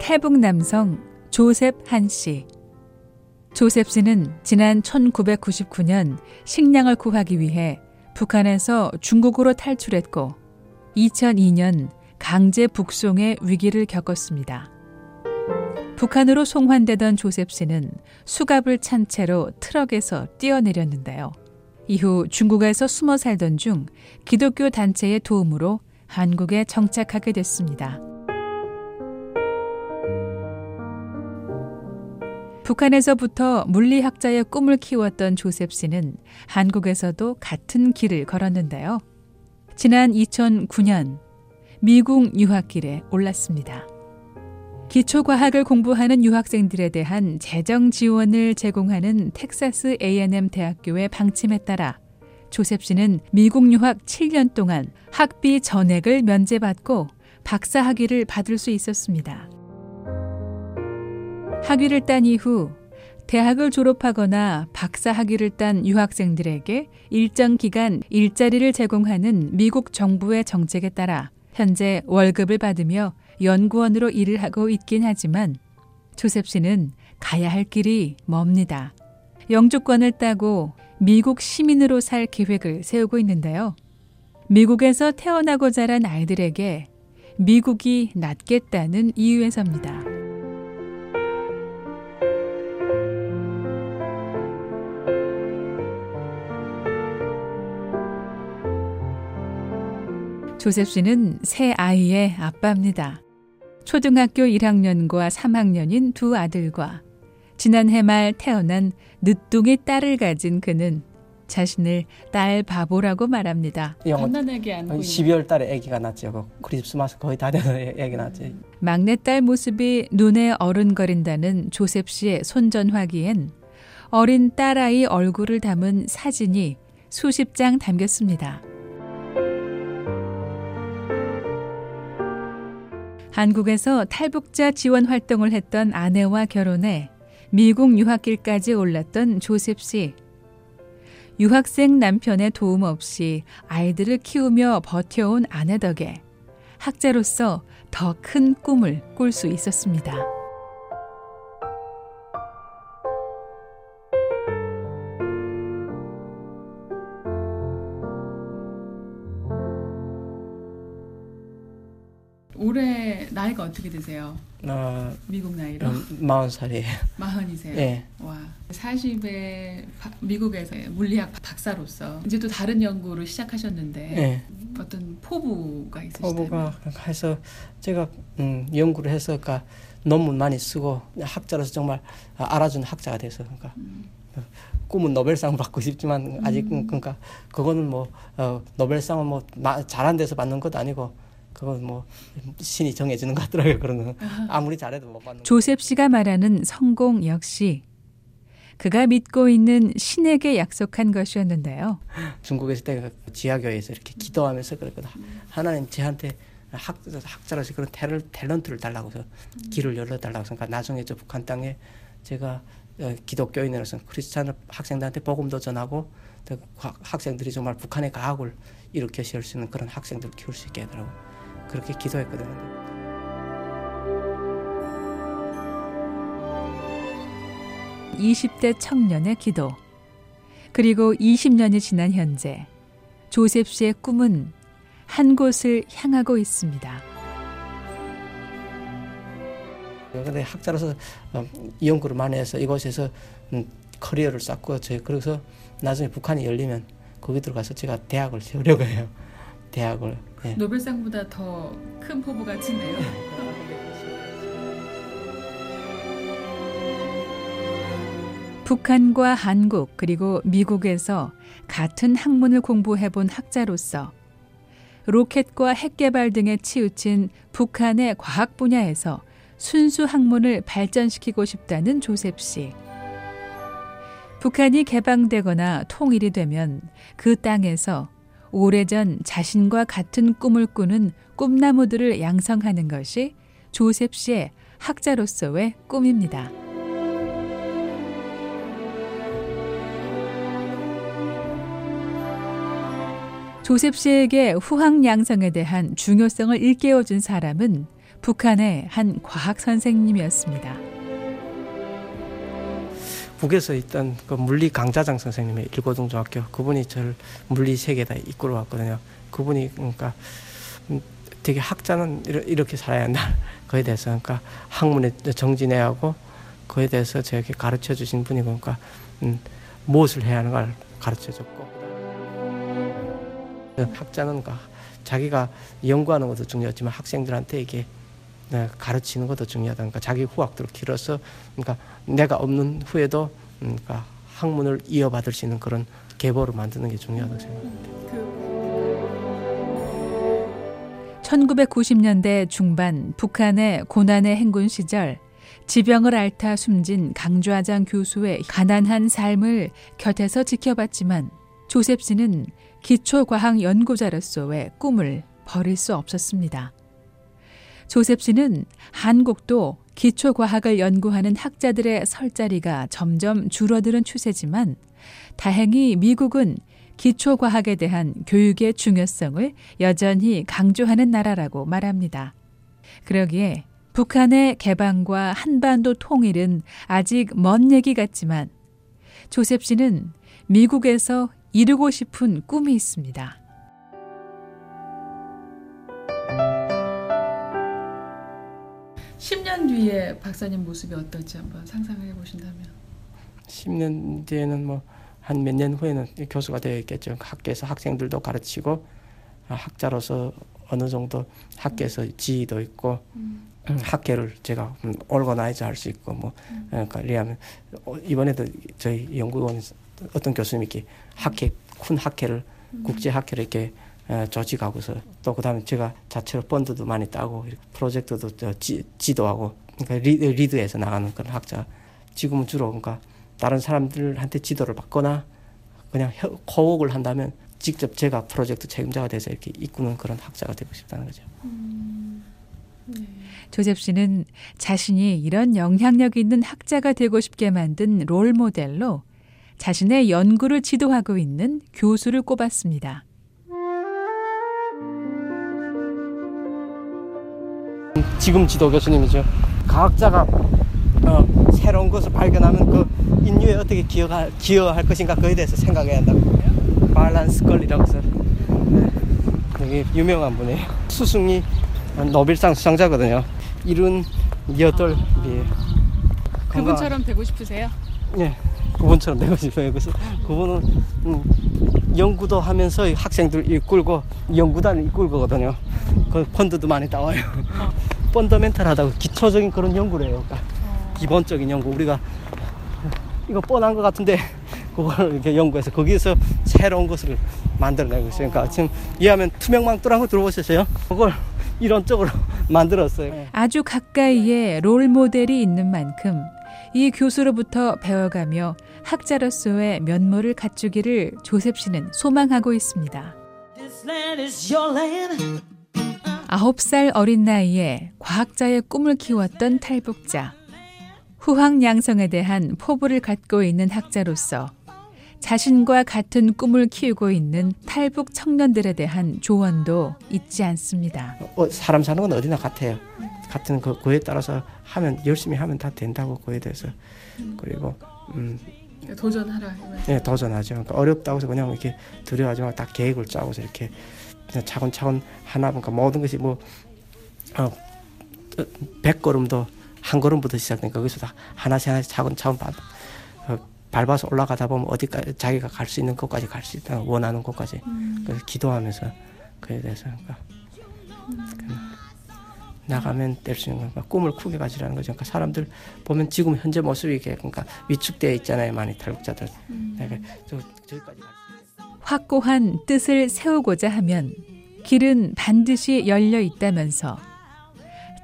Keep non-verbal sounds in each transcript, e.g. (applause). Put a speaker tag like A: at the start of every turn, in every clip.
A: 탈북 남성 조셉 한 씨. 조셉 씨는 지난 1999년 식량을 구하기 위해 북한에서 중국으로 탈출했고 2002년 강제 북송의 위기를 겪었습니다. 북한으로 송환되던 조셉 씨는 수갑을 찬 채로 트럭에서 뛰어내렸는데요. 이후 중국에서 숨어 살던 중 기독교 단체의 도움으로 한국에 정착하게 됐습니다. 북한에서부터 물리학자의 꿈을 키웠던 조셉 씨는 한국에서도 같은 길을 걸었는데요. 지난 2009년 미국 유학길에 올랐습니다. 기초과학을 공부하는 유학생들에 대한 재정 지원을 제공하는 텍사스 A&M 대학교의 방침에 따라 조셉 씨는 미국 유학 7년 동안 학비 전액을 면제받고 박사 학위를 받을 수 있었습니다. 학위를 딴 이후 대학을 졸업하거나 박사 학위를 딴 유학생들에게 일정 기간 일자리를 제공하는 미국 정부의 정책에 따라 현재 월급을 받으며 연구원으로 일을 하고 있긴 하지만 조셉 씨는 가야 할 길이 멉니다. 영주권을 따고 미국 시민으로 살 계획을 세우고 있는데요. 미국에서 태어나고 자란 아이들에게 미국이 낫겠다는 이유에서입니다. 조셉 씨는 새 아이의 아빠입니다. 초등학교 1학년과 3학년인 두 아들과 지난해 말 태어난 늦둥이 딸을 가진 그는 자신을 딸 바보라고 말합니다.
B: 갓난아기 안고 12월 달에 아기가 났죠. 그 크리스마스 거의 다 돼서 아기 났지.
A: 막내딸 모습이 눈에 어른거린다는 조셉 씨의 손전화기엔 어린 딸아이 얼굴을 담은 사진이 수십 장 담겼습니다. 한국에서 탈북자 지원 활동을 했던 아내와 결혼해 미국 유학길까지 올랐던 조셉 씨. 유학생 남편의 도움 없이 아이들을 키우며 버텨온 아내 덕에 학자로서 더 큰 꿈을 꿀 수 있었습니다.
C: 올해 나이가 어떻게 되세요?
B: 어,
C: 미국 나이로?
B: 마흔 살이에요.
C: 마흔이세요?
B: 네.
C: 와, 40에 미국에서 물리학 박사로서 이제 또 다른 연구를 시작하셨는데
B: 네.
C: 어떤 포부가 있으시다요?
B: 포부가 해서 제가 음, 연구를 해서 그러니까 논문 많이 쓰고 학자로서 정말 알아준 학자가 돼서 그러니까 음. 꿈은 노벨상을 받고 싶지만 아직 음. 그러니까 그거는 뭐 어, 노벨상은 뭐 잘한 데서 받는 것도 아니고 그건 뭐 신이 정해주는 것 같더라고요. 그런 건 (laughs) 아무리 잘해도 못 받는.
A: 조셉 씨가 말하는 성공 역시 그가 믿고 있는 신에게 약속한 것이었는데요.
B: 중국에 있을 때 지하교회에서 이렇게 기도하면서 그랬거든. 하나님 저한테 학, 학자로서 그런 탤, 탤런트를 달라고 해서 길을 열어달라고 해서 그러니까 나중에 저 북한 땅에 제가 어, 기독교인으로서 크리스찬 학생들한테 복음도 전하고 학생들이 정말 북한의 과학을 일으켜 세울 수 있는 그런 학생들을 키울 수 있게 하더라고요. 그렇게 기도했거든요.
A: 20대 청년의 기도. 그리고 20년이 지난 현재 조셉 씨의 꿈은 한 곳을 향하고 있습니다.
B: 근데 학자로서 어, 연구를 많이 해서 이곳에서 음, 커리어를 쌓고 저 그래서 나중에 북한이 열리면 거기 들어가서 제가 대학을 세우려고 해요. 대학을
C: 네. 노벨상보다 더 큰 포부 같은데요.
A: 북한과 한국 그리고 미국에서 같은 학문을 공부해 본 학자로서 로켓과 핵 개발 등에 치우친 북한의 과학 분야에서 순수 학문을 발전시키고 싶다는 조셉 씨. 북한이 개방되거나 통일이 되면 그 땅에서 오래전 자신과 같은 꿈을 꾸는 꿈나무들을 양성하는 것이 조셉 씨의 학자로서의 꿈입니다. 조셉 씨에게 후학 양성에 대한 중요성을 일깨워준 사람은 북한의 한 과학 선생님이었습니다.
B: 북에서 있던 그 물리 강자장 선생님의 일고등중학교 그분이 저를 물리 세계에다 이끌어 왔거든요. 그분이 그러니까 음, 되게 학자는 이렇게 살아야 한다. (laughs) 그에 대해서 그러니까 학문에 정진해하고 그에 대해서 저에게 가르쳐 주신 분이 그러니까 음, 무엇을 해야 하는 걸 가르쳐 줬고 학자는 그러니까 자기가 연구하는 것도 중요하지만 학생들한테 이게 네, 가르치는 것도 중요하다. 그러니까 자기 후학들을 길어서 그러니까 내가 없는 후에도 음, 그러니까 학문을 이어받을 수 있는 그런 계보를 만드는 게 중요하다고 생각합니다.
A: 1990년대 중반 북한의 고난의 행군 시절 지병을 앓다 숨진 강주하장 교수의 가난한 삶을 곁에서 지켜봤지만 조셉 씨는 기초과학 연구자로서의 꿈을 버릴 수 없었습니다. 조셉 씨는 한국도 기초과학을 연구하는 학자들의 설 자리가 점점 줄어드는 추세지만 다행히 미국은 기초과학에 대한 교육의 중요성을 여전히 강조하는 나라라고 말합니다. 그러기에 북한의 개방과 한반도 통일은 아직 먼 얘기 같지만 조셉 씨는 미국에서 이루고 싶은 꿈이 있습니다.
C: 10년 뒤에 박사님 모습이 어떨지 한번 상상을 해보신다면
B: 10년 뒤에는 뭐 한 몇 년 후에는 교수가 되어 있겠죠. 학교에서 학생들도 가르치고 아, 학자로서 어느 정도 학교에서 지위도 있고 음. 학회를 제가 organize 할 수 있고 뭐 음. 그러니까 리드하면 어, 이번에도 저희 연구원 어떤 교수님이 학회 큰 학회를 음. 국제 학회를 이렇게 조직하고서 또 그다음에 제가 자체로 펀드도 많이 따고 프로젝트도 지, 지도하고 그러니까 리드, 리드해서 나가는 그런 학자 지금은 주로 그러니까 다른 사람들한테 지도를 받거나 그냥 호흡을 한다면 직접 제가 프로젝트 책임자가 돼서 이렇게 이끄는 그런 학자가 되고 싶다는 거죠. 음,
A: 네. 조셉 씨는 자신이 이런 영향력 있는 학자가 되고 싶게 만든 롤 모델로 자신의 연구를 지도하고 있는 교수를 꼽았습니다.
B: 지금 지도 교수님이죠. 과학자가 어, 새로운 것을 발견하면 그 인류에 어떻게 기여할, 기여할 것인가 그에 대해서 생각해야 한다고. 발란스 걸이라고 해서 네. 되게 유명한 분이에요. 수승이 노벨상 수상자거든요. 일흔 여덟 이에요.
C: 그분처럼 되고 싶으세요?
B: 네, 그분처럼 되고 싶어요. 그래서 그분은 음, 연구도 하면서 학생들 이끌고 연구단을 이끌거든요. 그 펀드도 많이 따와요. 어. 펀더멘탈하다고 기초적인 그런 연구를 해요. 그러니까 어. 기본적인 연구 우리가 이거 뻔한 것 같은데 그걸 이렇게 연구해서 거기에서 새로운 것을 만들어내고 있어요. 그러니까 지금 이해하면 투명망토라고 들어보셨어요? 그걸 이론적으로 (laughs) 만들었어요. 네.
A: 아주 가까이에 롤 모델이 있는 만큼 이 교수로부터 배워가며 학자로서의 면모를 갖추기를 조셉 씨는 소망하고 있습니다. 아홉 살 어린 나이에 과학자의 꿈을 키웠던 탈북자. 후황 양성에 대한 포부를 갖고 있는 학자로서 자신과 같은 꿈을 키우고 있는 탈북 청년들에 대한 조언도 잊지 않습니다.
B: 어, 사람 사는 건 어디나 같아요. 같은 그, 그에 따라서 하면 열심히 하면 다 된다고 그에 대해서 그리고 음,
C: 도전하라.
B: 네, 도전하죠. 그러니까 어렵다고 해서 그냥 이렇게 두려워하지 말고 다 계획을 짜고서 이렇게 그냥 차근차근 하나 보니까 모든 것이 뭐 어, 백 걸음도 한 걸음부터 시작되니까 거기서 다 하나씩 하나씩 차근차근 밟, 어, 밟아서 올라가다 보면 어디까지 자기가 갈 수 있는 곳까지 갈 수 있다 원하는 곳까지 음. 그래서 기도하면서 그에 대해서 그러니까 음. 나가면 될 수 있는 거니까 꿈을 크게 가지라는 거죠. 그러니까 사람들 보면 지금 현재 모습이 이게 그러니까 위축되어 있잖아요. 많이 탈북자들. 음. 그러니까 저, 저기까지 갈
A: 확고한 뜻을 세우고자 하면 길은 반드시 열려 있다면서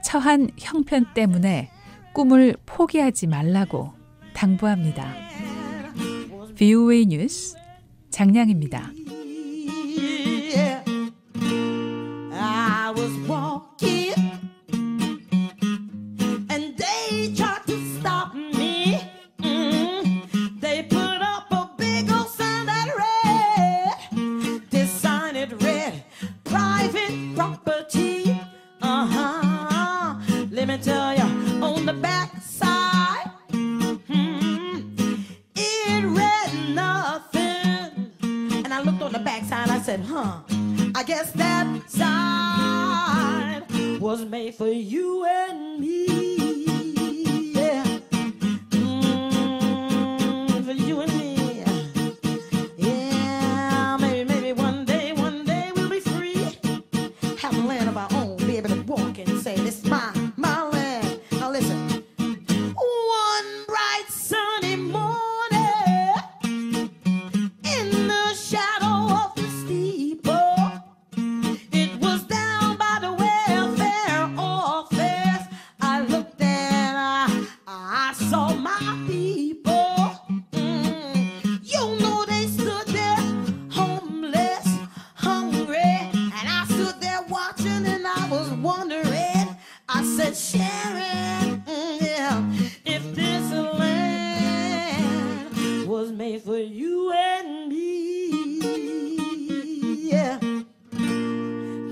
A: 처한 형편 때문에 꿈을 포기하지 말라고 당부합니다. VOA 뉴스 장량입니다.
D: said, huh, I guess that sign was made for you and me. Yeah. Mm, for you and me. Yeah, maybe, maybe one day, one day we'll be free. Have a land of our own, be able to walk and say,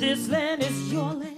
D: This land is your land.